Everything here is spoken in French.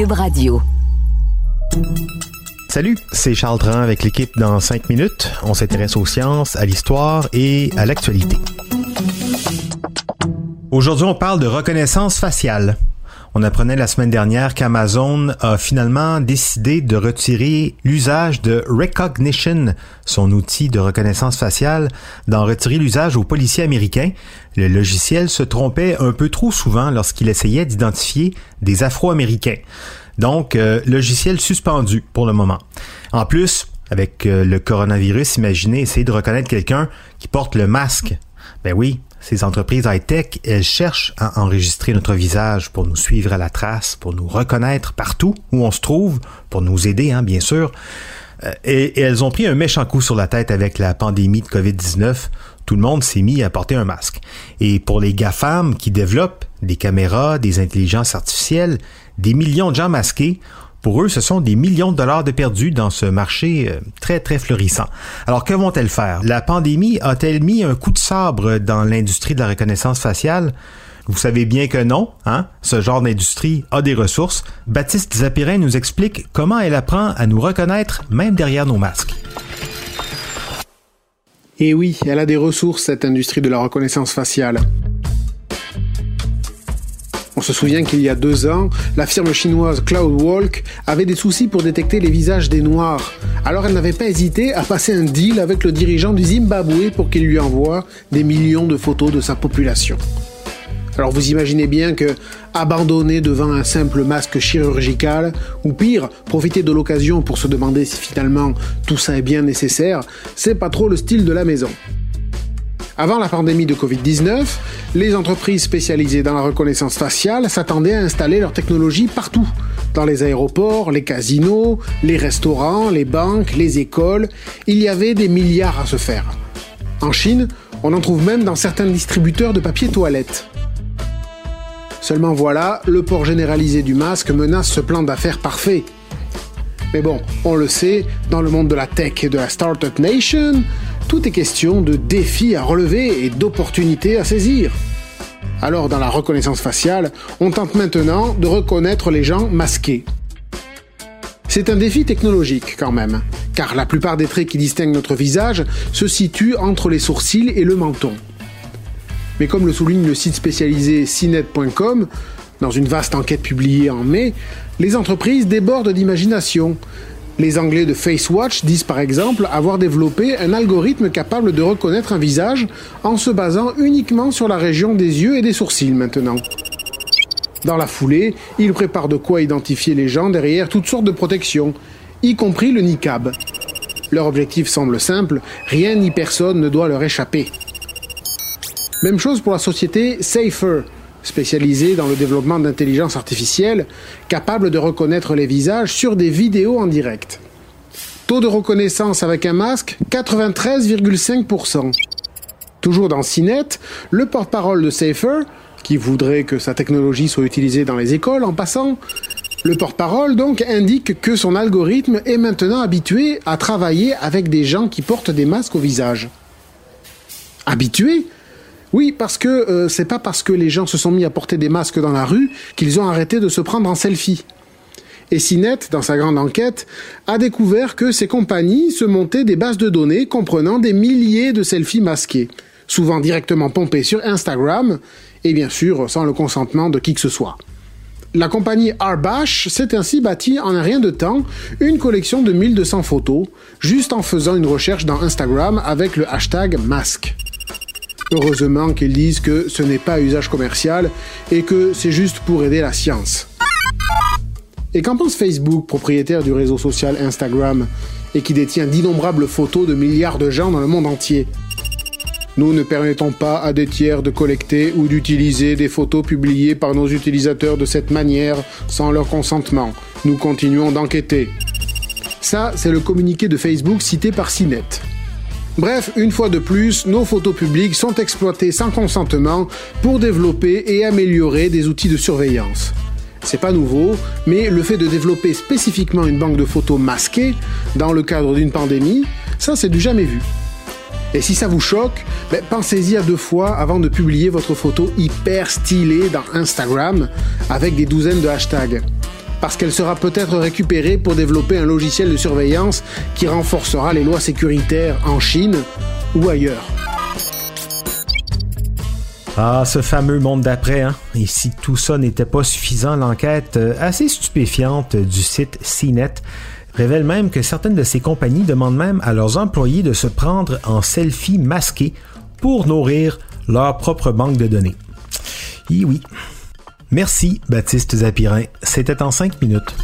Cube Radio. Salut, c'est Charles Dran avec l'équipe dans 5 minutes. On s'intéresse aux sciences, à l'histoire et à l'actualité. Aujourd'hui, on parle de reconnaissance faciale. On apprenait la semaine dernière qu'Amazon a finalement décidé de retirer l'usage de Recognition, son outil de reconnaissance faciale, d'en retirer l'usage aux policiers américains. Le logiciel se trompait un peu trop souvent lorsqu'il essayait d'identifier des Afro-Américains. Donc, euh, logiciel suspendu pour le moment. En plus, avec euh, le coronavirus, imaginez essayer de reconnaître quelqu'un qui porte le masque. Ben oui, ces entreprises high-tech, elles cherchent à enregistrer notre visage pour nous suivre à la trace, pour nous reconnaître partout où on se trouve, pour nous aider, hein, bien sûr. Euh, et, et, elles ont pris un méchant coup sur la tête avec la pandémie de COVID-19. Tout le monde s'est mis à porter un masque. Et pour les GAFAM qui développent des caméras, des intelligences artificielles, des millions de gens masqués, pour eux, ce sont des millions de dollars de perdus dans ce marché euh, très, très florissant. Alors, que vont-elles faire? La pandémie a-t-elle mis un coup de sabre dans l'industrie de la reconnaissance faciale? Vous savez bien que non, hein? Ce genre d'industrie a des ressources. Baptiste Zapirin nous explique comment elle apprend à nous reconnaître même derrière nos masques. Et oui, elle a des ressources, cette industrie de la reconnaissance faciale. On se souvient qu'il y a deux ans, la firme chinoise CloudWalk avait des soucis pour détecter les visages des Noirs. Alors elle n'avait pas hésité à passer un deal avec le dirigeant du Zimbabwe pour qu'il lui envoie des millions de photos de sa population. Alors vous imaginez bien que abandonner devant un simple masque chirurgical, ou pire, profiter de l'occasion pour se demander si finalement tout ça est bien nécessaire, c'est pas trop le style de la maison. Avant la pandémie de Covid-19, les entreprises spécialisées dans la reconnaissance faciale s'attendaient à installer leur technologie partout. Dans les aéroports, les casinos, les restaurants, les banques, les écoles, il y avait des milliards à se faire. En Chine, on en trouve même dans certains distributeurs de papier toilette. Seulement voilà, le port généralisé du masque menace ce plan d'affaires parfait. Mais bon, on le sait, dans le monde de la tech et de la Startup Nation, tout est question de défis à relever et d'opportunités à saisir. Alors dans la reconnaissance faciale, on tente maintenant de reconnaître les gens masqués. C'est un défi technologique quand même, car la plupart des traits qui distinguent notre visage se situent entre les sourcils et le menton. Mais comme le souligne le site spécialisé CNET.com, dans une vaste enquête publiée en mai, les entreprises débordent d'imagination les Anglais de FaceWatch disent par exemple avoir développé un algorithme capable de reconnaître un visage en se basant uniquement sur la région des yeux et des sourcils maintenant. Dans la foulée, ils préparent de quoi identifier les gens derrière toutes sortes de protections, y compris le niqab. Leur objectif semble simple, rien ni personne ne doit leur échapper. Même chose pour la société Safer, spécialisé dans le développement d'intelligence artificielle, capable de reconnaître les visages sur des vidéos en direct. Taux de reconnaissance avec un masque 93,5%. Toujours dans CNET, le porte-parole de Safer, qui voudrait que sa technologie soit utilisée dans les écoles en passant, le porte-parole donc indique que son algorithme est maintenant habitué à travailler avec des gens qui portent des masques au visage. Habitué? Oui, parce que euh, c'est pas parce que les gens se sont mis à porter des masques dans la rue qu'ils ont arrêté de se prendre en selfie. Et CNET, dans sa grande enquête, a découvert que ces compagnies se montaient des bases de données comprenant des milliers de selfies masqués, souvent directement pompés sur Instagram, et bien sûr sans le consentement de qui que ce soit. La compagnie Arbash s'est ainsi bâtie en un rien de temps une collection de 1200 photos, juste en faisant une recherche dans Instagram avec le hashtag masque. Heureusement qu'ils disent que ce n'est pas usage commercial et que c'est juste pour aider la science. Et qu'en pense Facebook, propriétaire du réseau social Instagram, et qui détient d'innombrables photos de milliards de gens dans le monde entier? Nous ne permettons pas à des tiers de collecter ou d'utiliser des photos publiées par nos utilisateurs de cette manière sans leur consentement. Nous continuons d'enquêter. Ça, c'est le communiqué de Facebook cité par CNET. Bref, une fois de plus, nos photos publiques sont exploitées sans consentement pour développer et améliorer des outils de surveillance. C'est pas nouveau, mais le fait de développer spécifiquement une banque de photos masquées dans le cadre d'une pandémie, ça c'est du jamais vu. Et si ça vous choque, ben, pensez-y à deux fois avant de publier votre photo hyper stylée dans Instagram avec des douzaines de hashtags. Parce qu'elle sera peut-être récupérée pour développer un logiciel de surveillance qui renforcera les lois sécuritaires en Chine ou ailleurs. Ah, ce fameux monde d'après, hein? Et si tout ça n'était pas suffisant, l'enquête euh, assez stupéfiante du site CNET révèle même que certaines de ces compagnies demandent même à leurs employés de se prendre en selfie masqué pour nourrir leur propre banque de données. Oui. Merci, Baptiste Zapirin. C'était en 5 minutes.